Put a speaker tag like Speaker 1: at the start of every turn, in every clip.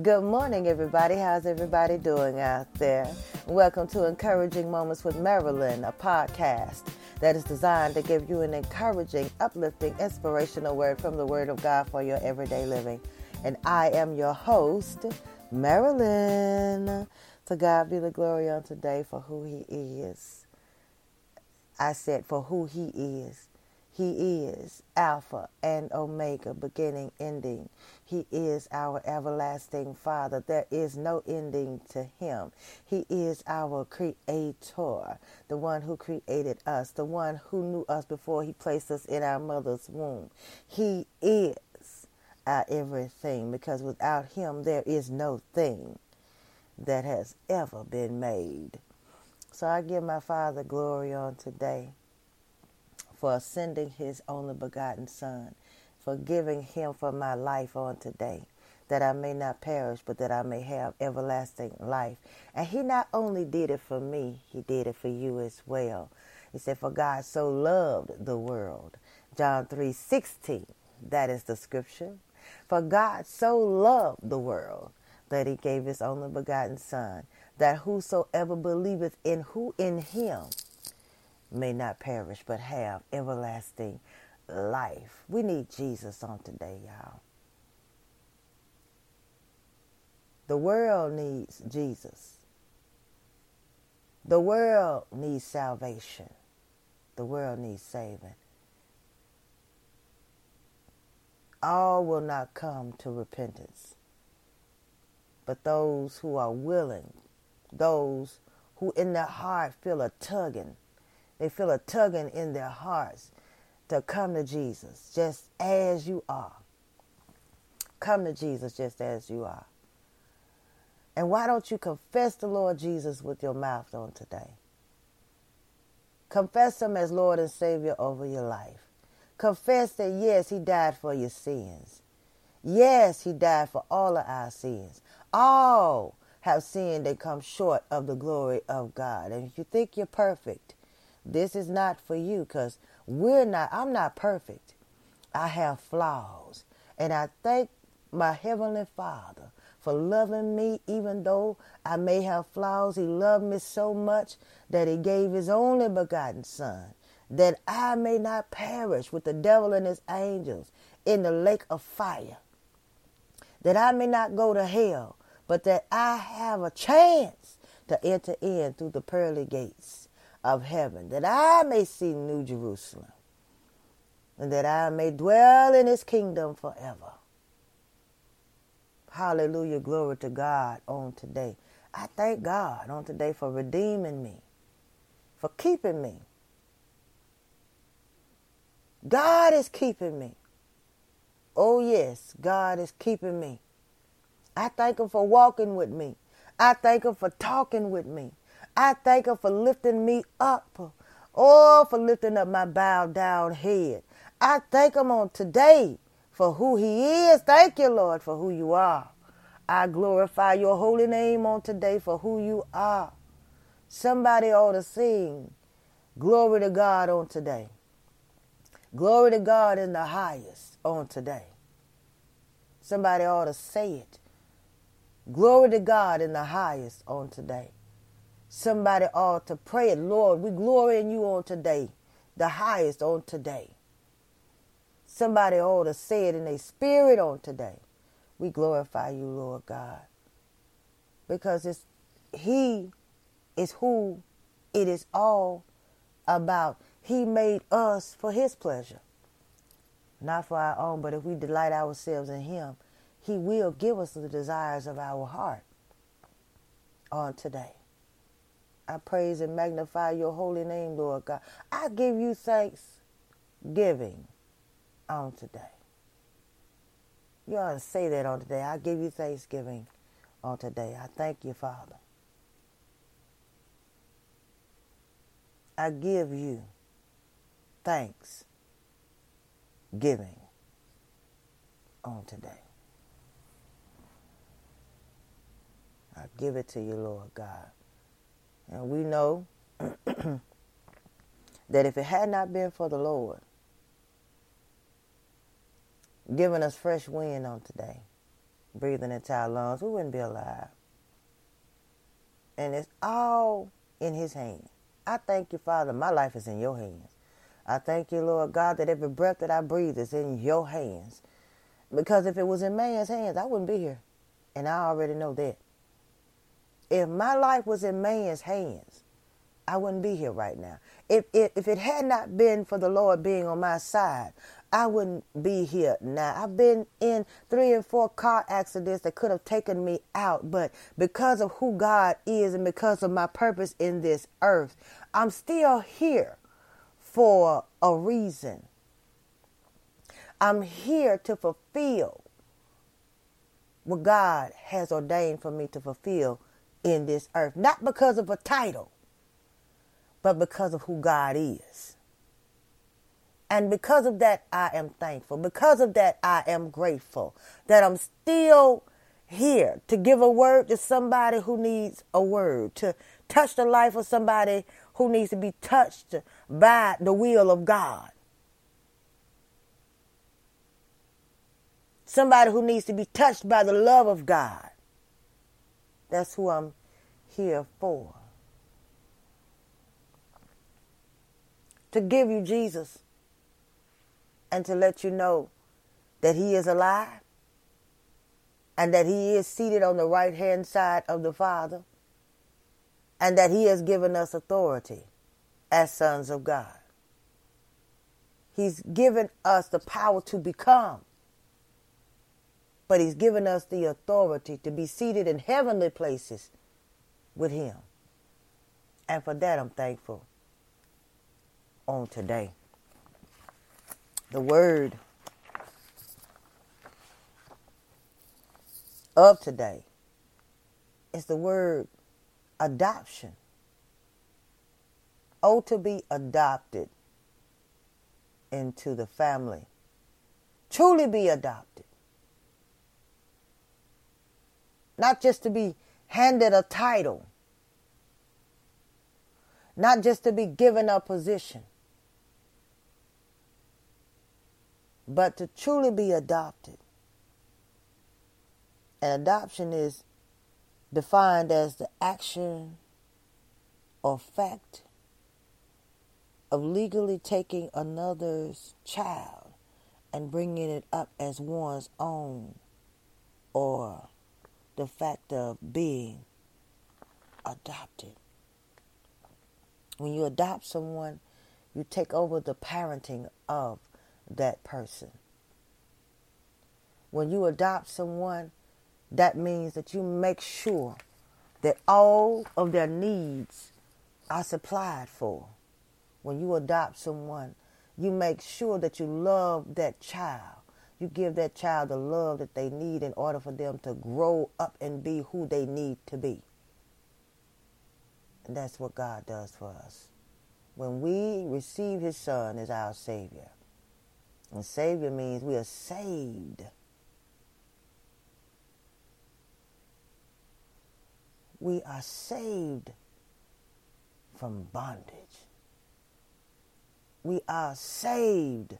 Speaker 1: Good morning, everybody. How's everybody doing out there? Welcome to Encouraging Moments with Marilyn, a podcast that is designed to give you an encouraging, uplifting, inspirational word from the Word of God for your everyday living. And I am your host, Marilyn. To God be the glory on today for who He is. I said, for who He is. He is Alpha and Omega, beginning, ending. He is our everlasting Father. There is no ending to Him. He is our Creator, the one who created us, the one who knew us before He placed us in our mother's womb. He is our everything because without Him there is no thing that has ever been made. So I give my Father glory on today for sending his only begotten Son, for giving him for my life on today, that I may not perish, but that I may have everlasting life. And he not only did it for me, he did it for you as well. He said, For God so loved the world. John 3 16, that is the scripture. For God so loved the world that he gave his only begotten Son, that whosoever believeth in who in him may not perish but have everlasting life. We need Jesus on today, y'all. The world needs Jesus. The world needs salvation. The world needs saving. All will not come to repentance, but those who are willing, those who in their heart feel a tugging they feel a tugging in their hearts to come to Jesus just as you are. Come to Jesus just as you are. And why don't you confess the Lord Jesus with your mouth on today? Confess Him as Lord and Savior over your life. Confess that, yes, He died for your sins. Yes, He died for all of our sins. All have sinned and come short of the glory of God. And if you think you're perfect, this is not for you because we're not, I'm not perfect. I have flaws. And I thank my Heavenly Father for loving me, even though I may have flaws. He loved me so much that He gave His only begotten Son, that I may not perish with the devil and his angels in the lake of fire, that I may not go to hell, but that I have a chance to enter in through the pearly gates of heaven, that I may see New Jerusalem, and that I may dwell in his kingdom forever. Hallelujah. Glory to God on today. I thank God on today for redeeming me, for keeping me. God is keeping me. Oh, yes, God is keeping me. I thank Him for walking with me. I thank Him for talking with me. I thank Him for lifting me up. Oh, for lifting up my bowed down head. I thank Him on today for who He is. Thank you, Lord, for who you are. I glorify your holy name on today for who you are. Somebody ought to sing glory to God on today. Glory to God in the highest on today. Somebody ought to say it. Glory to God in the highest on today. Somebody ought to pray it. Lord, we glory in you on today, the highest on today. Somebody ought to say it in a spirit on today. We glorify you, Lord God. Because it's He is who it is all about. He made us for His pleasure, not for our own. But if we delight ourselves in Him, He will give us the desires of our heart on today. I praise and magnify your holy name, Lord God. I give you thanks giving on today. You ought to say that on today. I give you thanksgiving on today. I thank you, Father. I give you thanks giving on today. I give it to you, Lord God. And we know that if it had not been for the Lord giving us fresh wind on today, breathing into our lungs, we wouldn't be alive. And it's all in His hands. I thank you, Father. My life is in your hands. I thank you, Lord God, that every breath that I breathe is in your hands. Because if it was in man's hands, I wouldn't be here. And I already know that. If my life was in man's hands, I wouldn't be here right now. If, if, if it had not been for the Lord being on my side, I wouldn't be here now. I've been in three and four car accidents that could have taken me out, but because of who God is and because of my purpose in this earth, I'm still here for a reason. I'm here to fulfill what God has ordained for me to fulfill in this earth, not because of a title, but because of who God is. And because of that, I am thankful. Because of that, I am grateful that I'm still here to give a word to somebody who needs a word, to touch the life of somebody who needs to be touched by the will of God. Somebody who needs to be touched by the love of God. That's who I'm here for. To give you Jesus and to let you know that He is alive and that He is seated on the right hand side of the Father and that He has given us authority as sons of God. He's given us the power to become, but He's given us the authority to be seated in heavenly places with Him. And for that, I'm thankful on today. The word of today is the word adoption. Oh, to be adopted into the family. Truly be adopted. Not just to be handed a title, not just to be given a position, but to truly be adopted. And adoption is defined as the action or fact of legally taking another's child and bringing it up as one's own or the fact of being adopted. When you adopt someone, you take over the parenting of that person. When you adopt someone, that means that you make sure that all of their needs are supplied for. When you adopt someone, you make sure that you love that child. You give that child the love that they need in order for them to grow up and be who they need to be. And that's what God does for us. When we receive His Son as our Savior, and Savior means we are saved. We are saved from bondage. We are saved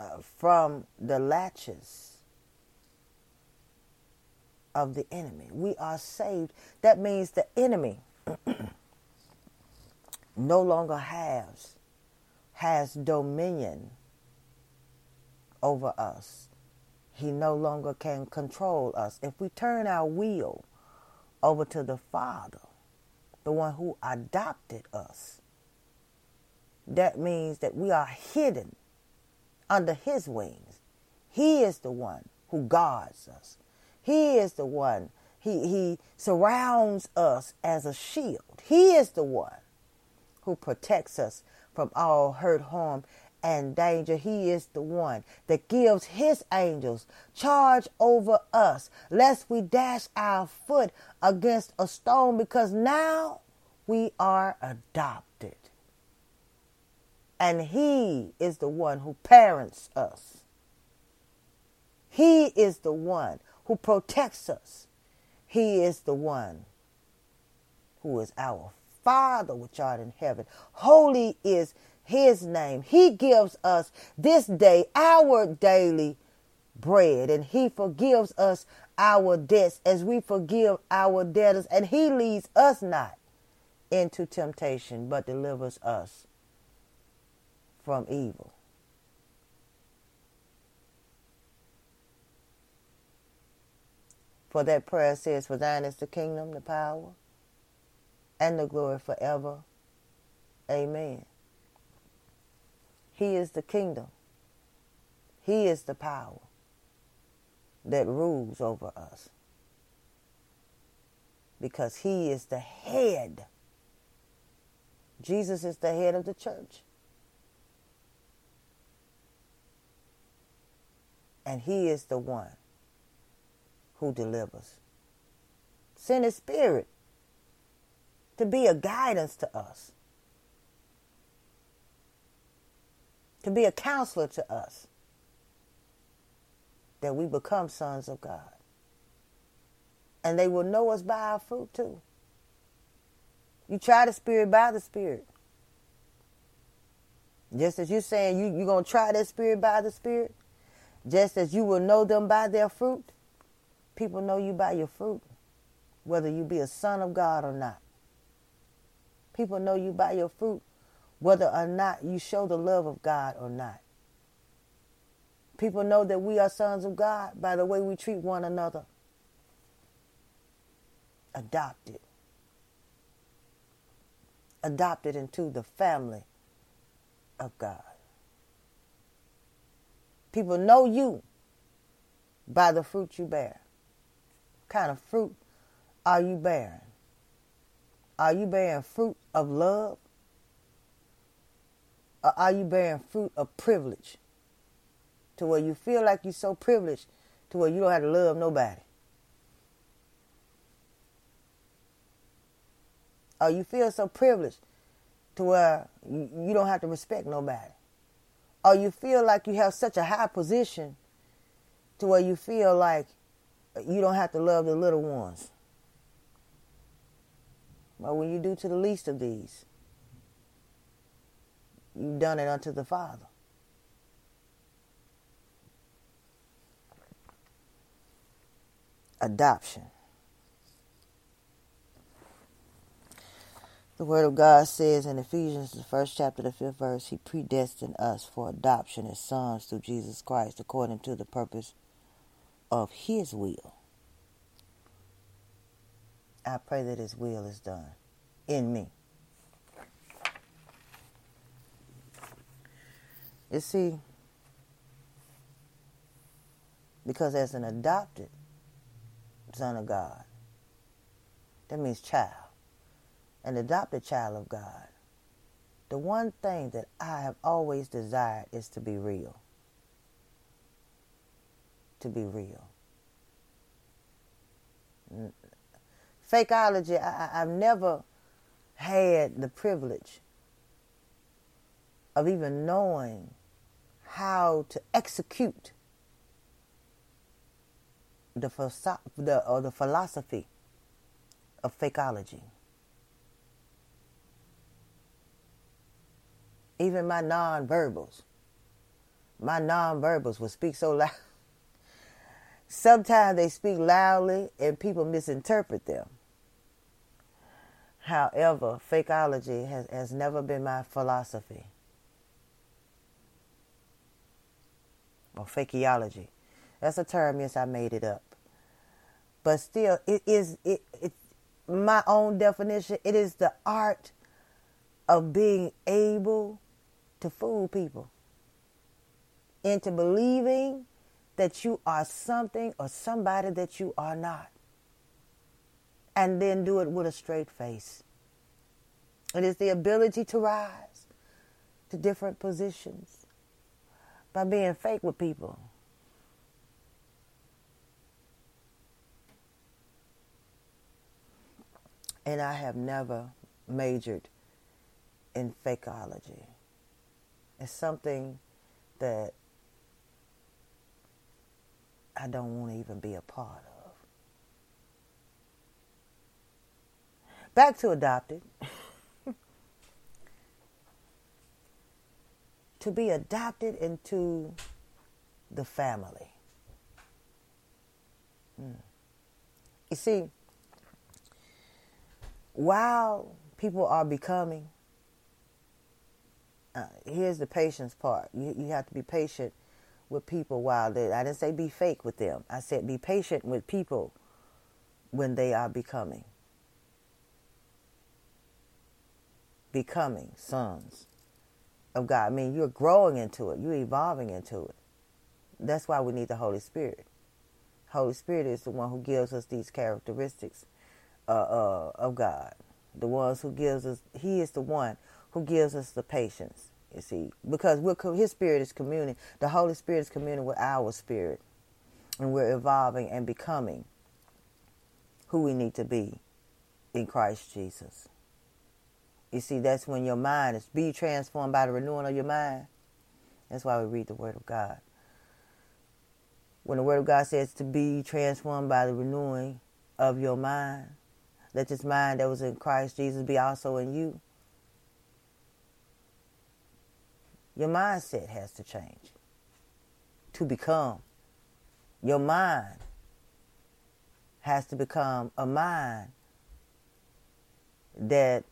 Speaker 1: uh, from the latches of the enemy. We are saved. That means the enemy no longer has has dominion over us. He no longer can control us. If we turn our will over to the Father, the one who adopted us, that means that we are hidden under His wings. He is the one who guards us. He is the one. He, he surrounds us as a shield. He is the one who protects us from all hurt, harm, and danger. He is the one that gives his angels charge over us, lest we dash our foot against a stone, because now we are adopted. And he is the one who parents us. He is the one who protects us. He is the one who is our Father which art in heaven. Holy is his name. He gives us this day our daily bread, and he forgives us our debts as we forgive our debtors, and he leads us not into temptation, but delivers us from evil. For that prayer says, For thine is the kingdom, the power, and the glory forever. Amen. He is the kingdom. He is the power that rules over us. Because he is the head. Jesus is the head of the church. And he is the one who delivers. Send his spirit to be a guidance to us, to be a counselor to us, that we become sons of God. And they will know us by our fruit too. You try the spirit by the spirit. Just as you're saying you, you're going to try that spirit by the spirit, just as you will know them by their fruit, people know you by your fruit, whether you be a son of God or not. People know you by your fruit, whether or not you show the love of God or not. People know that we are sons of God by the way we treat one another. Adopted. Adopted into the family of God. People know you by the fruit you bear. What kind of fruit are you bearing? Are you bearing fruit of love? Or are you bearing fruit of privilege? To where you feel like you're so privileged to where you don't have to love nobody. Or you feel so privileged to where you, don't have to respect nobody. Or you feel like you have such a high position to where you feel like you don't have to love the little ones. But when you do to the least of these, you've done it unto the Father. Adoption. The Word of God says in Ephesians, the first chapter, the fifth verse, He predestined us for adoption as sons through Jesus Christ according to the purpose of His will. I pray that His will is done in me. You see, because as an adopted son of God, that means child, an adopted child of God, the one thing that I have always desired is to be real. To be real. Fakeology, I, I've never had the privilege of even knowing how to execute the, the, or the philosophy of fakeology. Even my non-verbals, my non-verbals will speak so loud. Sometimes they speak loudly and people misinterpret them. However, fakeology has, has never been my philosophy. Or fakeology. That's a term, yes, I made it up. But still, it is it, it my own definition. It is the art of being able to fool people into believing that you are something or somebody that you are not and then do it with a straight face. It is the ability to rise to different positions by being fake with people. And I have never majored in fakeology. It's something that I don't want to even be a part of. Back to adopted. to be adopted into the family. Mm. You see, while people are becoming, uh, here's the patience part. You, you have to be patient with people while they, I didn't say be fake with them. I said be patient with people when they are becoming. Becoming sons of God. I mean, you're growing into it, you're evolving into it. That's why we need the Holy Spirit. Holy Spirit is the one who gives us these characteristics uh, uh, of God. The ones who gives us, He is the one who gives us the patience. You see, because His Spirit is communing. The Holy Spirit is communing with our spirit, and we're evolving and becoming who we need to be in Christ Jesus. You see, that's when your mind is be transformed by the renewing of your mind. That's why we read the Word of God. When the Word of God says to be transformed by the renewing of your mind, let this mind that was in Christ Jesus be also in you. Your mindset has to change to become. Your mind has to become a mind that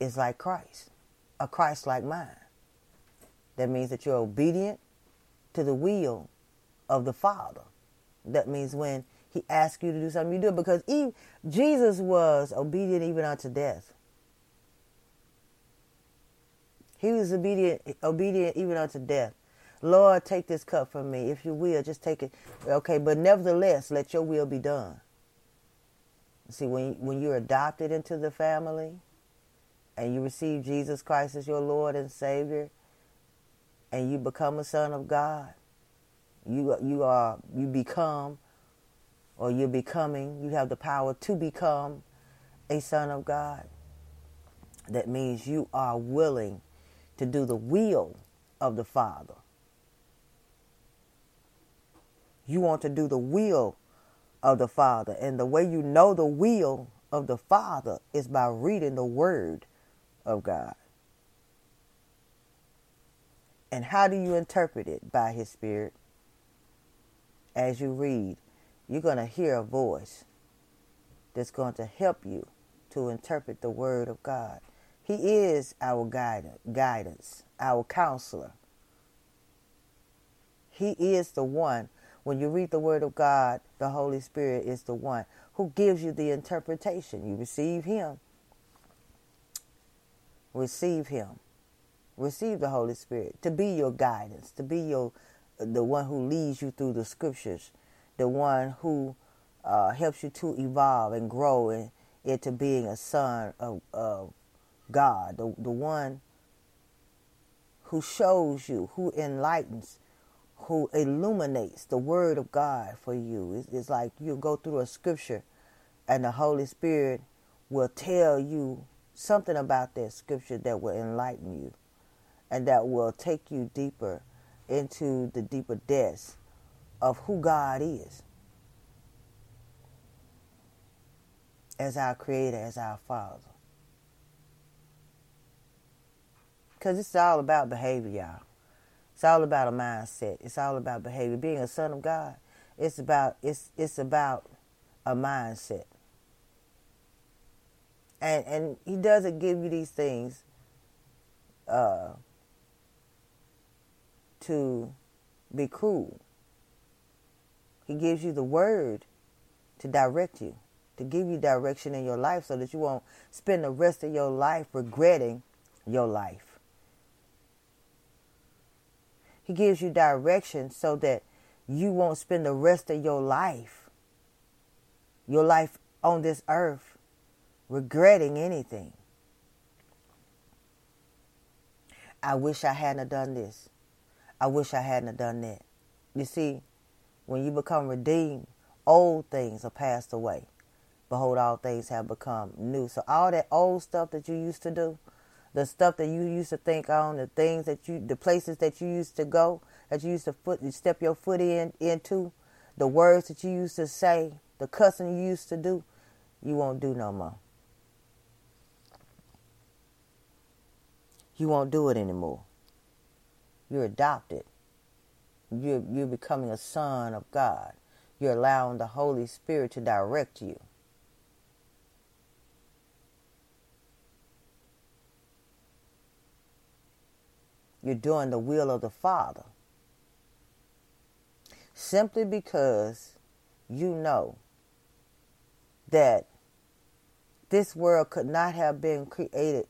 Speaker 1: is like Christ, a Christ like mind. That means that you're obedient to the will of the Father. That means when He asks you to do something, you do it because he, Jesus was obedient even unto death. He was obedient, obedient even unto death. Lord, take this cup from me. If you will, just take it. Okay, but nevertheless, let your will be done. See, when, when you're adopted into the family, and you receive Jesus Christ as your Lord and Savior, and you become a son of God, you you are you become, or you're becoming. You have the power to become a son of God. That means you are willing to do the will of the Father. You want to do the will of the Father, and the way you know the will of the Father is by reading the Word of God. And how do you interpret it? By His Spirit. As you read, you're going to hear a voice that's going to help you to interpret the Word of God. He is our guidance, guidance, our counselor. He is the one. When you read the Word of God, the Holy Spirit is the one who gives you the interpretation. You receive Him receive him receive the holy spirit to be your guidance to be your the one who leads you through the scriptures the one who uh, helps you to evolve and grow in, into being a son of, of god the, the one who shows you who enlightens who illuminates the word of god for you it's, it's like you go through a scripture and the holy spirit will tell you something about that scripture that will enlighten you and that will take you deeper into the deeper depths of who God is as our creator, as our father. Because it's all about behavior, y'all. It's all about a mindset. It's all about behavior. Being a son of God, it's about it's it's about a mindset and and he doesn't give you these things uh, to be cruel. He gives you the word to direct you, to give you direction in your life so that you won't spend the rest of your life regretting your life. He gives you direction so that you won't spend the rest of your life, your life on this earth, regretting anything. I wish I hadn't done this. I wish I hadn't done that. You see, when you become redeemed, old things are passed away. Behold, all things have become new. So all that old stuff that you used to do, the stuff that you used to think on, the things that you, the places that you used to go, that you used to foot, you step your foot in into, the words that you used to say, the cussing you used to do, you won't do no more. you won't do it anymore. You're adopted. You're, you're becoming a son of God. You're allowing the Holy Spirit to direct you. You're doing the will of the Father. Simply because you know that this world could not have been created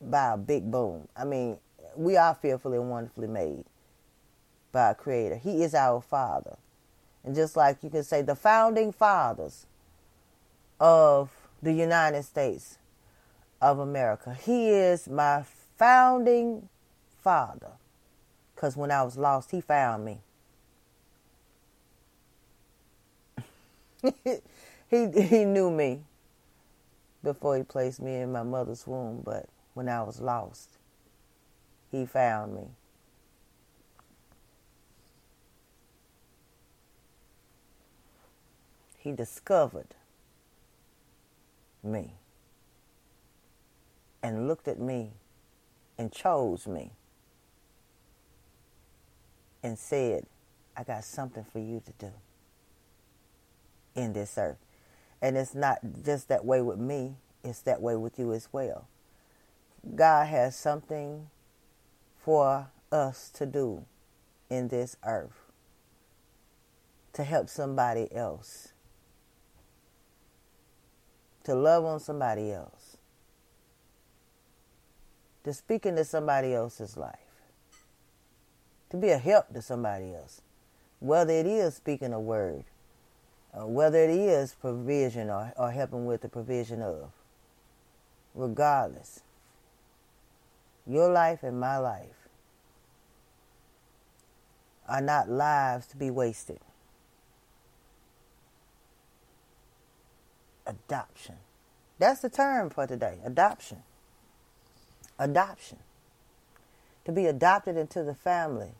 Speaker 1: by a big boom. I mean, we are fearfully and wonderfully made by a creator. He is our father. And just like you can say the founding fathers of the United States of America, he is my founding father. Because when I was lost, he found me. he, he knew me before he placed me in my mother's womb, but when I was lost, he found me. He discovered me and looked at me and chose me and said, I got something for you to do in this earth. And it's not just that way with me, it's that way with you as well. God has something for us to do in this earth to help somebody else, to love on somebody else, to speak into somebody else's life, to be a help to somebody else, whether it is speaking a word uh, whether it is provision or, or helping with the provision of. Regardless, your life and my life are not lives to be wasted. Adoption. That's the term for today adoption. Adoption. To be adopted into the family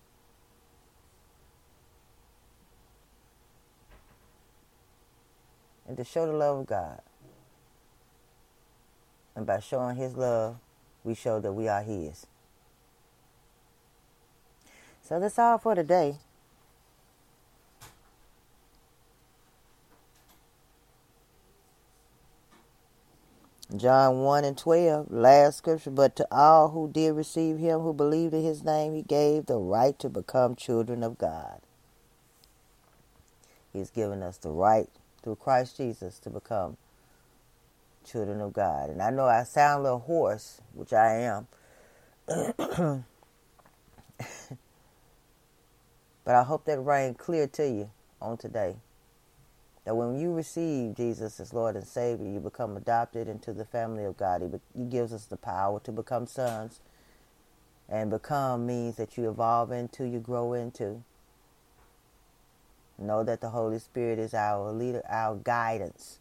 Speaker 1: and to show the love of God. And by showing His love, we show that we are His. So that's all for today. John 1 and 12, last scripture. But to all who did receive him, who believed in his name, he gave the right to become children of God. He's given us the right through Christ Jesus to become children of God. And I know I sound a little hoarse, which I am. but I hope that rang clear to you on today. That when you receive Jesus as Lord and Savior, you become adopted into the family of God. He, be- he gives us the power to become sons. And become means that you evolve into, you grow into. Know that the Holy Spirit is our leader, our guidance.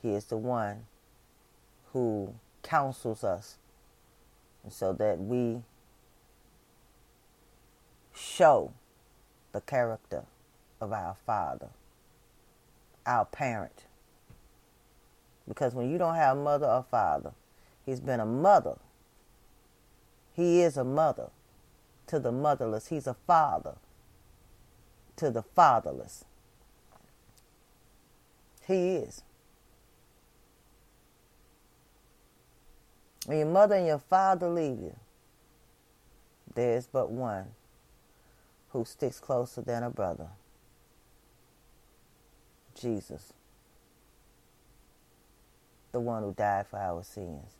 Speaker 1: He is the one who counsels us so that we show the character of our Father, our parent. Because when you don't have mother or father, he's been a mother. He is a mother to the motherless. He's a father to the fatherless. He is. When your mother and your father leave you, there is but one who sticks closer than a brother Jesus, the one who died for our sins.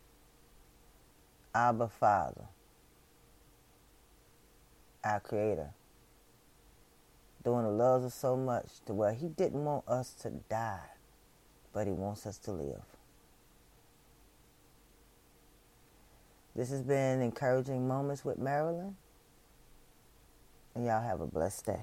Speaker 1: Abba Father our Creator, Doing the loves us so much to where He didn't want us to die, but He wants us to live. This has been Encouraging Moments with Marilyn, and y'all have a blessed day.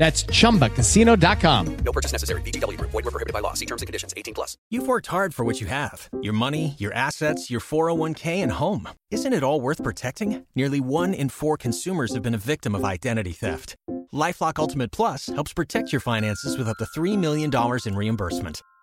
Speaker 2: That's chumbacasino.com.
Speaker 3: No purchase necessary. VGW Group. Void were prohibited by law. See terms and conditions. 18 plus.
Speaker 4: You've worked hard for what you have your money, your assets, your 401k, and home. Isn't it all worth protecting? Nearly one in four consumers have been a victim of identity theft. LifeLock Ultimate Plus helps protect your finances with up to $3 million in reimbursement.